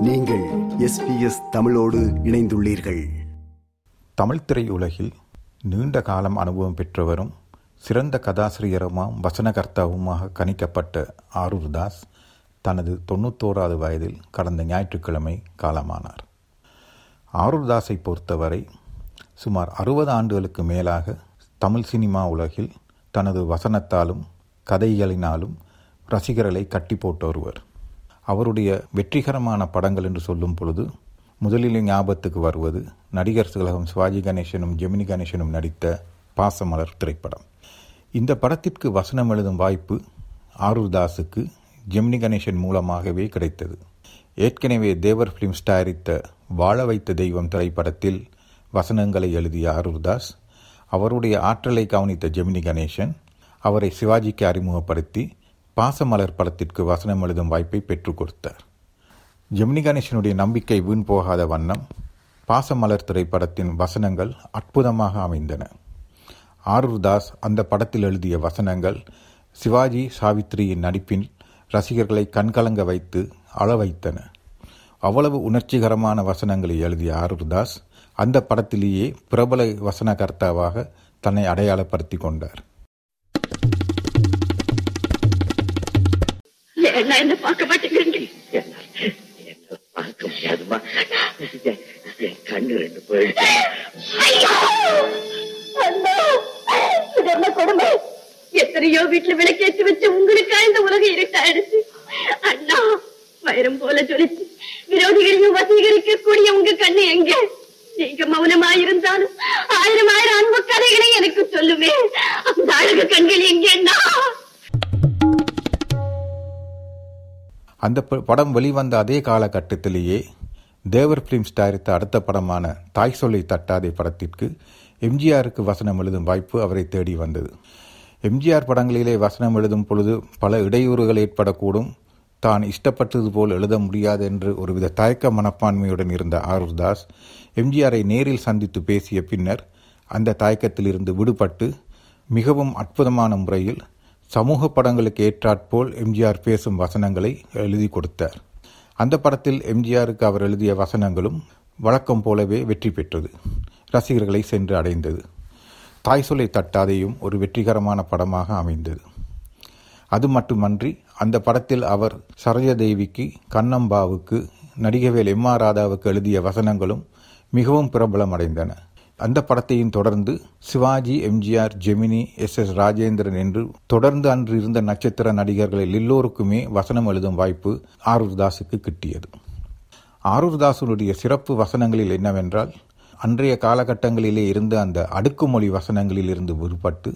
நீங்கள் எஸ்பிஎஸ் தமிழோடு இணைந்துள்ளீர்கள். தமிழ் திரையுலகில் நீண்ட காலம் அனுபவம் பெற்றவரும் சிறந்த கதாசிரியருமாம் வசனகர்த்தாவுமாக கணிக்கப்பட்ட ஆரூர் தாஸ் தனது தொண்ணூத்தோராவது வயதில் கடந்த ஞாயிற்றுக்கிழமை காலமானார். ஆரூர் தாஸை பொறுத்தவரை சுமார் அறுபது ஆண்டுகளுக்கு மேலாக தமிழ் சினிமா உலகில் தனது வசனத்தாலும் கதைகளினாலும் ரசிகர்களை கட்டி போட்ட ஒருவர். அவருடைய வெற்றிகரமான படங்கள் என்று சொல்லும் பொழுது முதலில் ஞாபகத்துக்கு வருவது நடிகர் திலகம் சிவாஜி கணேசனும் ஜெமினி கணேசனும் நடித்த பாசமலர் திரைப்படம். இந்த படத்திற்கு வசனம் எழுதும் வாய்ப்பு ஆரூர் தாஸுக்கு ஜெமினி கணேசன் மூலமாகவே கிடைத்தது. ஏற்கனவே தேவர் பிலிம்ஸ் தயாரித்த வாழ வைத்த தெய்வம் திரைப்படத்தில் வசனங்களை எழுதிய ஆரூர் தாஸ் அவருடைய ஆற்றலை கவனித்த ஜெமினி கணேசன் அவரை சிவாஜிக்கு அறிமுகப்படுத்தி பாசமலர் படத்திற்கு வசனம் எழுதும் வாய்ப்பை பெற்றுக் கொடுத்தார். ஜெமினி கணேசனுடைய நம்பிக்கை வீண் போகாத வண்ணம் பாசமலர் திரைப்படத்தின் வசனங்கள் அற்புதமாக அமைந்தன. ஆரூர் தாஸ் அந்த படத்தில் எழுதிய வசனங்கள் சிவாஜி சாவித்ரியின் நடிப்பில் ரசிகர்களை கண்கலங்க வைத்து அளவைத்தன. அவ்வளவு உணர்ச்சிகரமான வசனங்களை எழுதிய ஆரூர் தாஸ் அந்த படத்திலேயே பிரபல வசனகர்த்தாவாக தன்னை அடையாளப்படுத்தி கொண்டார். என்ன என்ன பார்க்க மாட்டேங்கிறீங்க என்ன பார்க்க முடியாதுமா என் கண்ணு ரெண்டு போயிடுச்சு கொடுமை. எத்தனையோ வீட்டுல விளக்கேற்றி வச்சு உங்களுக்கா இந்த உலகம் இருட்டாயிடுச்சு அண்ணா வைரம் போல சொல்லிச்சு விரோதிகளையும் வசீகரிக்க கூடிய உங்க கண்ணு எங்க? நீங்க மௌனமா இருந்தாலும் ஆயிரம் ஆயிரம் அன்பு கதைகளை எனக்கு சொல்லுமே. அந்த அழகு கண்கள் எங்கன்னா? அந்த படம் வெளிவந்த அதே காலகட்டத்திலேயே தேவர் பிலிம்ஸ் தயாரித்த அடுத்த படமான தாய் சொல்லை தட்டாதே படத்திற்கு எம்ஜிஆருக்கு வசனம் எழுதும் வாய்ப்பு அவரை தேடி வந்தது. எம்ஜிஆர் படங்களிலே வசனம் எழுதும் பொழுது பல இடையூறுகள் ஏற்படக்கூடும். தான் இஷ்டப்பட்டது போல் எழுத முடியாது என்று ஒருவித தயக்க மனப்பான்மையுடன் இருந்த ஆரூர்தாஸ் எம்ஜிஆரை நேரில் சந்தித்து பேசிய பின்னர் அந்த தயக்கத்திலிருந்து விடுபட்டு மிகவும் அற்புதமான முறையில் சமூக படங்களுக்கு ஏற்றாற்போல் எம்ஜிஆர் பேசும் வசனங்களை எழுதி கொடுத்தார். அந்த படத்தில் எம்ஜிஆருக்கு அவர் எழுதிய வசனங்களும் வழக்கம் போலவே வெற்றி பெற்றது. ரசிகர்களை சென்று அடைந்தது. தாய் சொல்லை தட்டாதையும் ஒரு வெற்றிகரமான படமாக அமைந்தது. அது மட்டுமன்றி அந்த படத்தில் அவர் சரோஜதேவிக்கு கண்ணம்பாவுக்கு நடிகவேல் எம் ஆர் ராதாவுக்கு எழுதிய வசனங்களும் மிகவும் பிரபலமடைந்தன. அந்த படத்தையும் தொடர்ந்து சிவாஜி எம்ஜிஆர் ஜெமினி எஸ் எஸ் ராஜேந்திரன் என்று தொடர்ந்து அன்று இருந்த நட்சத்திர நடிகர்களில் எல்லோருக்குமே வசனம் எழுதும் வாய்ப்பு ஆரூர்தாஸுக்கு கிட்டியது. ஆரூர்தாசுடைய சிறப்பு வசனங்களில் என்னவென்றால் அன்றைய காலகட்டங்களிலே இருந்த அந்த அடுக்குமொழி வசனங்களில் இருந்து விடுபட்டு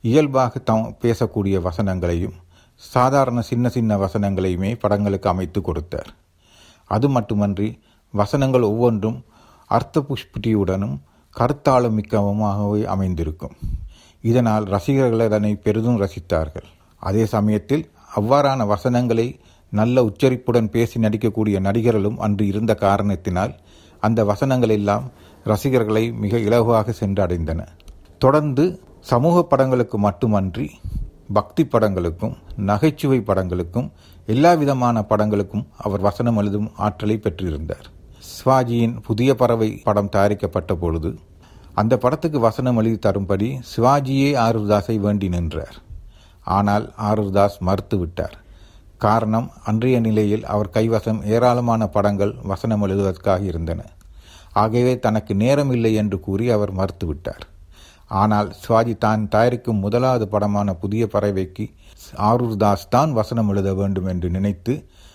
இயல்பாக தம் பேசக்கூடிய வசனங்களையும் சாதாரண சின்ன சின்ன வசனங்களையுமே படங்களுக்கு அமைத்து கொடுத்தார். அது மட்டுமன்றி வசனங்கள் ஒவ்வொன்றும் அர்த்த புஷ்பிட்டியுடனும் கருத்தாளும் மிக்கவுமாகவே அமைந்திருக்கும். இதனால் ரசிகர்கள் அதனை பெரிதும் ரசித்தார்கள். அதே சமயத்தில் அவ்வாறான வசனங்களை நல்ல உச்சரிப்புடன் பேசி நடிக்கக்கூடிய நடிகர்களும் அன்று இருந்த காரணத்தினால் அந்த வசனங்கள் எல்லாம் ரசிகர்களை மிக இலகுவாக சென்றடைந்தன. தொடர்ந்து சமூக படங்களுக்கு மட்டுமன்றி பக்தி படங்களுக்கும் நகைச்சுவை படங்களுக்கும் எல்லா விதமான படங்களுக்கும் அவர் வசனம் எழுதும் ஆற்றலை பெற்றிருந்தார். சிவாஜியின் புதிய பறவை படம் தயாரிக்கப்பட்ட பொழுது அந்த படத்துக்கு வசனம் எழுதி தரும்படி சிவாஜியே ஆருதாஸை வேண்டி நின்றார். ஆனால் ஆருதாஸ் மறுத்துவிட்டார் காரணம் அன்றைய நிலையில் அவர் கைவசம் ஏராளமான படங்கள் வசனம் எழுதுவதற்காக இருந்தன. ஆகவே தனக்கு நேரம் இல்லை என்று கூறி அவர் மறுத்துவிட்டார் ஆனால் சிவாஜி தான் தயாரிக்கும் முதலாவது படமான புதிய பறவைக்கு ஆரூர்தாஸ் தான் வசனம் எழுத வேண்டும் என்று நினைத்து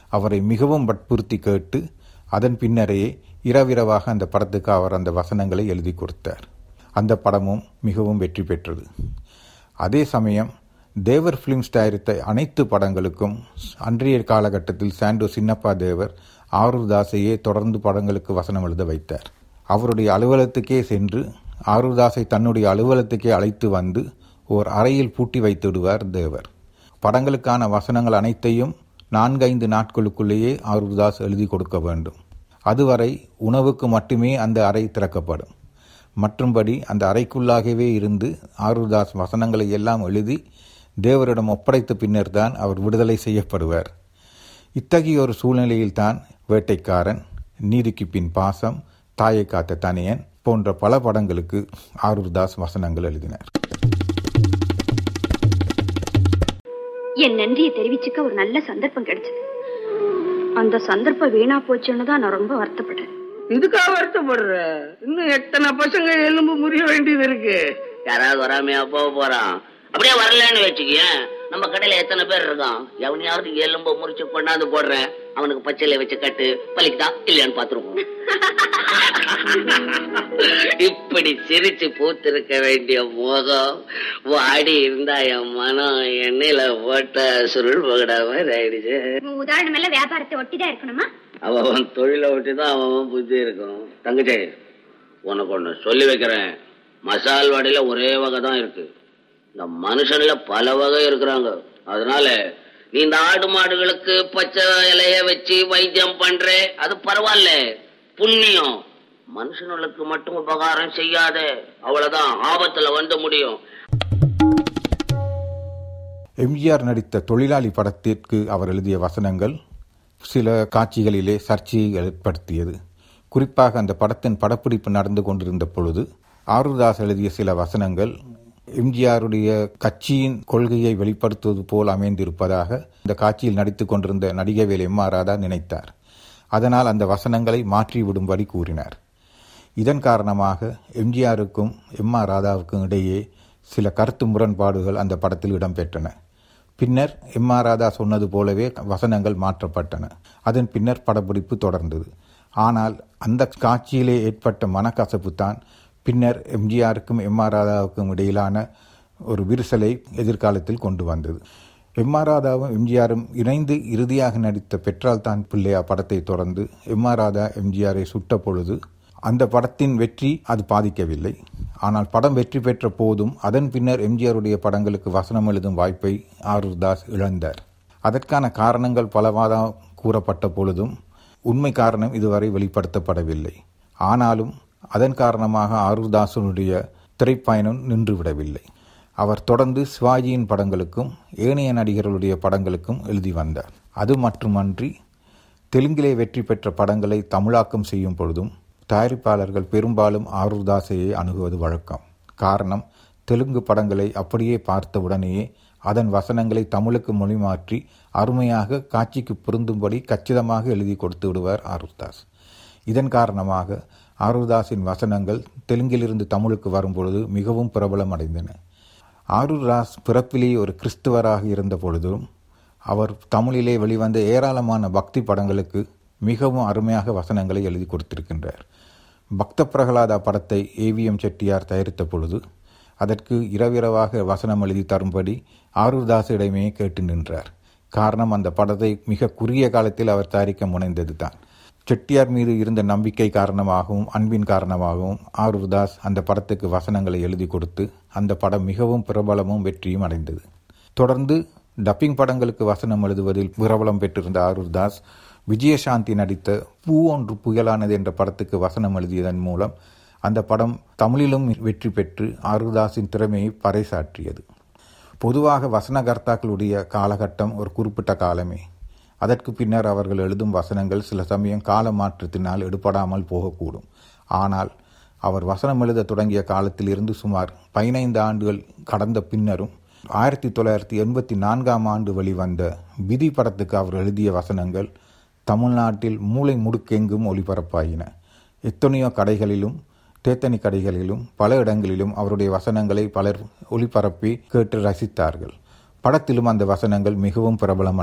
அவரை மிகவும் வற்புறுத்தி கேட்டு அதன் பின்னரே இரவிரவாக அந்த படத்துக்கு அவர் அந்த வசனங்களை எழுதி கொடுத்தார். அந்த படமும் மிகவும் வெற்றி பெற்றது. அதே சமயம் தேவர் ஃபிலிம்ஸ் தயாரித்த அனைத்து படங்களுக்கும் அன்றைய காலகட்டத்தில் சாண்டோ சின்னப்பா தேவர் ஆரூர் தாசையே தொடர்ந்து படங்களுக்கு வசனம் எழுத வைத்தார். அவருடைய அலுவலகத்துக்கே சென்று ஆரூர் தாசை தன்னுடைய அலுவலகத்துக்கே அழைத்து வந்து ஓர் அறையில் பூட்டி வைத்து விடுவார் தேவர். படங்களுக்கான வசனங்கள் அனைத்தையும் நான்கைந்து நாட்களுக்குள்ளேயே ஆருதாஸ் எழுதி கொடுக்க வேண்டும். அதுவரை உணவுக்கு மட்டுமே அந்த அறை திறக்கப்படும். மற்றும்படி அந்த அறைக்குள்ளாகவே இருந்து ஆருதாஸ் வசனங்களை எல்லாம் எழுதி தேவரிடம் ஒப்படைத்த பின்னர் தான் அவர் விடுதலை செய்யப்படுவார். இத்தகைய ஒரு சூழ்நிலையில்தான் வேட்டைக்காரன் நீதிக்கு பின் பாசம் தாயை காத்த தனியன் போன்ற பல படங்களுக்கு ஆரூர்தாஸ் வசனங்கள் எழுதினார். என் நன்றியை தெரிவிச்சுக்க ஒரு நல்ல சந்தர்ப்பம் கிடைச்சது. அந்த சந்தர்ப்பம் வீணா போச்சுன்னு தான் நான் ரொம்ப வருத்தப்பட்டேன். இதுக்கா வருத்தப்படுற? இன்னும் எத்தனை பசங்க எலும்பு முறிய வேண்டியது இருக்கு? யாராவது வராமையா? போக போறான். அப்படியே வரலன்னு வச்சுக்கேன் நம்ம கடையில எத்தனை பேர் இருக்கான்? எவனையாவது எலும்ப முறிச்சு கொண்டாந்து போடுறேன். அவனுக்கு பச்சையில வச்சு கட்டு பலிக்குதா இல்லையான்னு பாத்துருவோம் இப்படி சிரிச்சு பூத்திருக்க வேண்டிய முகம் வாடி இருந்தா என் மனம் எண்ணெயில போட்ட சுருள் பகடா மாதிரி ஆயிடுச்சு. உதாரணம் எல்லாம் வியாபாரத்தை ஒட்டிதான் இருக்கணுமா? அவன் தொழிலை விட்டு தான் அவன் புத்தி இருக்கும். தங்கச்சி உனக்கு ஒண்ணு சொல்லி வைக்கிறேன். மசால் வடையில ஒரே வகை தான் இருக்கு. இந்த மனுஷன்ல பல வகை இருக்கிறாங்க. அதனால நீ இந்த ஆடு மாடுகளுக்கு பச்சை இலைய வச்சு வைத்தியம் பண்ற அது பரவாயில்ல. புண்ணியம். மனுஷனுக்கு மட்டும் உபகாரம் செய்யாத அவ்வளவுதான். ஆபத்துல வந்து முடியும். எம்ஜிஆர் நடித்த தொழிலாளி படத்திற்கு அவர் எழுதிய வசனங்கள் சில காட்சிகளிலே சர்ச்சையை ஏற்படுத்தியது குறிப்பாக அந்த படத்தின் படப்பிடிப்பு நடந்து கொண்டிருந்த பொழுது ஆருதாஸ் எழுதிய சில வசனங்கள் எம்ஜிஆருடைய கட்சியின் கொள்கையை வெளிப்படுத்துவது போல் அமைந்திருப்பதாக இந்த காட்சியில் நடித்துக் கொண்டிருந்த நடிகவேல் எம் ஆர் ராதா நினைத்தார். அதனால் அந்த வசனங்களை மாற்றிவிடும்படி கூறினார். இதன் காரணமாக எம்ஜிஆருக்கும் எம் ஆர் ராதாவுக்கும் இடையே சில கருத்து முரண்பாடுகள் அந்த படத்தில் இடம்பெற்றன. பின்னர் எம் ஆர் ராதா சொன்னது போலவே வசனங்கள் மாற்றப்பட்டன. அதன் பின்னர் படப்பிடிப்பு தொடர்ந்தது. ஆனால் அந்த காட்சியிலே ஏற்பட்ட மனக்கசப்பு தான் பின்னர் எம்ஜிஆருக்கும் எம் ஆர் ராதாவுக்கும் இடையிலான ஒரு விரிசலை எதிர்காலத்தில் கொண்டு வந்தது. எம் ஆர் ராதாவும் எம்ஜிஆரும் இணைந்து இறுதியாக நடித்த பெற்றால் தான் பிள்ளையா படத்தை தொடர்ந்து எம் ஆர் ராதா எம்ஜிஆரை சுட்ட பொழுது அந்த படத்தின் வெற்றி அது பாதிக்கவில்லை. ஆனால் படம் வெற்றி பெற்ற போதும் அதன் பின்னர் எம்ஜிஆருடைய படங்களுக்கு வசனம் எழுதும் வாய்ப்பை ஆரூர் தாஸ் இழந்தார். அதற்கான காரணங்கள் பலவாதம் கூறப்பட்ட பொழுதும் உண்மை காரணம் இதுவரை வெளிப்படுத்தப்படவில்லை. ஆனாலும் அதன் காரணமாக ஆரூர்தாசனுடைய திரைப்பயணம் நின்றுவிடவில்லை. அவர் தொடர்ந்து சிவாஜியின் படங்களுக்கும் ஏனைய நடிகர்களுடைய படங்களுக்கும் எழுதி வந்தார். அது மட்டுமன்றி தெலுங்கிலே வெற்றி பெற்ற படங்களை தமிழாக்கம் செய்யும் பொழுதும் தயாரிப்பாளர்கள் பெரும்பாலும் ஆரூர்தாசையை அணுகுவது வழக்கம். காரணம் தெலுங்கு படங்களை அப்படியே பார்த்தவுடனேயே அதன் வசனங்களை தமிழுக்கு மொழிமாற்றி அருமையாக காட்சிக்கு பொருந்தும்படி கச்சிதமாக எழுதி கொடுத்து விடுவார் ஆரூர்தாஸ் இதன் காரணமாக ஆரூர்தாஸின் வசனங்கள் தெலுங்கிலிருந்து தமிழுக்கு வரும்பொழுது மிகவும் பிரபலம் அடைந்தன. ஆரூர்தாஸ் பிறப்பிலேயே ஒரு கிறிஸ்துவராக இருந்த பொழுதும் அவர் தமிழிலே வெளிவந்த ஏராளமான பக்தி படங்களுக்கு மிகவும் அருமையாக வசனங்களை எழுதி கொடுத்திருக்கின்றார். பக்த பிரகலாதா படத்தை ஏவிஎம் செட்டியார் தயாரித்த பொழுது அதற்கு இரவிரவாக வசனம் எழுதி தரும்படி ஆரூர்தாஸிடமே கேட்டு நின்றார். காரணம் அந்த படத்தை மிக குறுகிய காலத்தில் அவர் தயாரிக்க முனைந்தது தான் செட்டியார் மீது இருந்த நம்பிக்கை காரணமாகவும் அன்பின் காரணமாகவும் ஆரூர்தாஸ் அந்த படத்துக்கு வசனங்களை எழுதி கொடுத்து அந்த படம் மிகவும் பிரபலமும் வெற்றியும் அடைந்தது. தொடர்ந்து டப்பிங் படங்களுக்கு வசனம் எழுதுவதில் பிரபலம் பெற்றிருந்த ஆரூர்தாஸ் விஜயசாந்தி நடித்த பூ ஒன்று புயலானது என்ற படத்துக்கு வசனம் எழுதியதன் மூலம் அந்த படம் தமிழிலும் வெற்றி பெற்று ஆரூர்தாஸின் திறமையை பறைசாற்றியது. பொதுவாக வசனகர்த்தாக்களுடைய காலகட்டம் ஒரு குறிப்பிட்ட காலமே. அதற்கு பின்னர் அவர்கள் எழுதும் வசனங்கள் சில சமயம் கால மாற்றத்தினால் எடுபடாமல் போகக்கூடும். ஆனால் அவர் வசனம் எழுத தொடங்கிய காலத்தில் இருந்து சுமார் பதினைந்து ஆண்டுகள் கடந்த பின்னரும் ஆயிரத்தி தொள்ளாயிரத்தி எண்பத்தி நான்காம் ஆண்டு வெளிவந்த விதி படத்துக்கு அவர் எழுதிய வசனங்கள் தமிழ்நாட்டில் மூளை முடுக்கெங்கும் ஒளிபரப்பாயின. எத்தனையோ கடைகளிலும் தேத்தனி கடைகளிலும் பல இடங்களிலும் அவருடைய வசனங்களை பலர் ஒளிபரப்பி கேட்டு ரசித்தார்கள். படத்திலும் அந்த வசனங்கள் மிகவும் பிரபலம்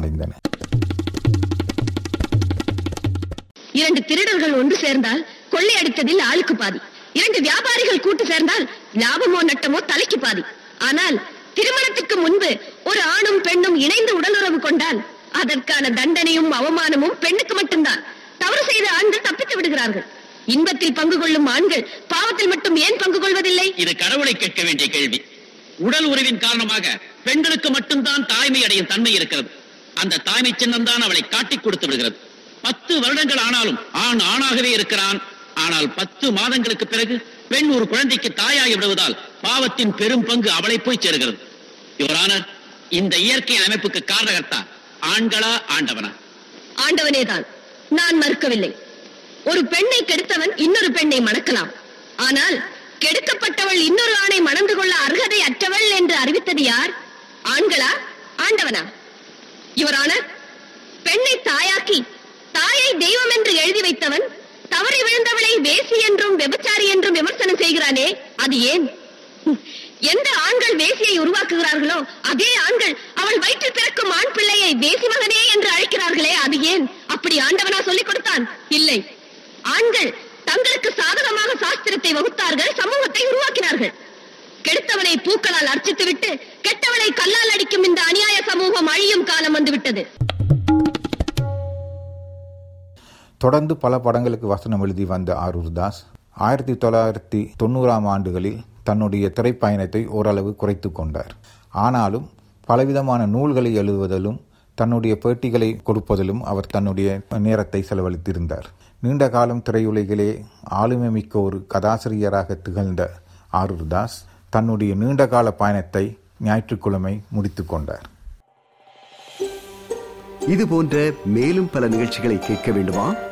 இரண்டு திருடர்கள் ஒன்று சேர்ந்தால் கொள்ளையடித்ததில் ஆளுக்கு பாதி. இரண்டு வியாபாரிகள் கூட்டு சேர்ந்தால் லாபமோ நட்டமோ தலைக்கு பாதி. ஆனால் திருமணத்துக்கு முன்பு ஒரு ஆணும் பெண்ணும் இணைந்து உடலுறவு கொண்டால் அதற்கான தண்டனையும் அவமானமும் பெண்ணுக்கு மட்டும்தான். தவறு செய்த ஆண்கள் தப்பித்து விடுகிறார்கள். இன்பத்தில் பங்கு கொள்ளும் ஆண்கள் பாவத்தில் மட்டும் ஏன் பங்கு கொள்வதில்லை? இது கடவுளை கேட்க வேண்டிய கேள்வி. உடல் உறவின் காரணமாக பெண்களுக்கு மட்டும்தான் தாய்மை அடையும் தன்மை இருக்கிறது. அந்த தாய்மை சின்னம் தான் அவளை காட்டிக் கொடுத்து விடுகிறது. பத்து வருடங்கள் ஆனாலும் ஆண் ஆணாகவே இருக்கிறான். ஆனால் பத்து மாதங்களுக்கு பிறகு பெண் ஒரு குழந்தைக்கு தாயாகி விடுவதால் பாவத்தின் பெரும் பங்கு அவளை போய் சேருகிறது. இவரான இந்த இயற்கை அமைப்புக்கு காரணகர்த்தா ஆண்களா ஆண்டவனா? ஆண்டவனேதான். நான் மறுக்கவில்லை. ஒரு பெண்ணை கெடுத்தவன் இன்னொரு பெண்ணை மணக்கலாம். ஆனால் கெடுக்கப்பட்டவள் இன்னொரு ஆணை மணந்து கொள்ள அர்ஹதை அற்றவள் என்று அறிவித்தது யார்? ஆண்களா ஆண்டவனா? இவரான பெண்ணை தாயாக்கி தாயை தெய்வம் என்று எழுதி வைத்தவன் தவறி விழுந்தவளை வேசி என்றும் விபச்சாரி என்றும் விமர்சனம் செய்கிறானே அது ஏன்? எந்த ஆண்கள் வேசியை உருவாக்குகிறார்களோ அதே ஆண்கள் அவள் வயிற்றில் பிறக்கும் ஆண் பிள்ளையை வேசி மகனே என்று அழைக்கிறார்களே அது ஏன்? அப்படி ஆண்டவனா சொல்லிக் கொடுத்தான்? இல்லை. ஆண்கள் தங்களுக்கு சாதகமாக சாஸ்திரத்தை வகுத்தார்கள் சமூகத்தை உருவாக்கினார்கள். கெடுத்தவனை பூக்களால் அர்ச்சித்துவிட்டு கெட்டவனை கல்லால் அடிக்கும் இந்த அநியாய சமூகம் அழியும் காலம் வந்துவிட்டது. தொடர்ந்து பல படங்களுக்கு வசனம் எழுதி வந்த ஆரூர் தாஸ் ஆயிரத்தி தொள்ளாயிரத்தி தொண்ணூறாம் ஆண்டுகளில் தன்னுடைய திரைப்பயணத்தை ஓரளவு குறைத்து கொண்டார். ஆனாலும் பலவிதமான நூல்களை எழுதுவதிலும் தன்னுடைய பேட்டிகளை கொடுப்பதிலும் அவர் தன்னுடைய நேரத்தை செலவழித்திருந்தார். நீண்ட காலம் திரையுலகிலே ஆளுமை மிக்க ஒரு கதாசிரியராக திகழ்ந்த ஆரூர் தாஸ் தன்னுடைய நீண்டகால பயணத்தை ஞாயிற்றுக்கிழமை முடித்துக் கொண்டார். இது போன்ற மேலும் பல நிகழ்ச்சிகளை கேட்க வேண்டுமா?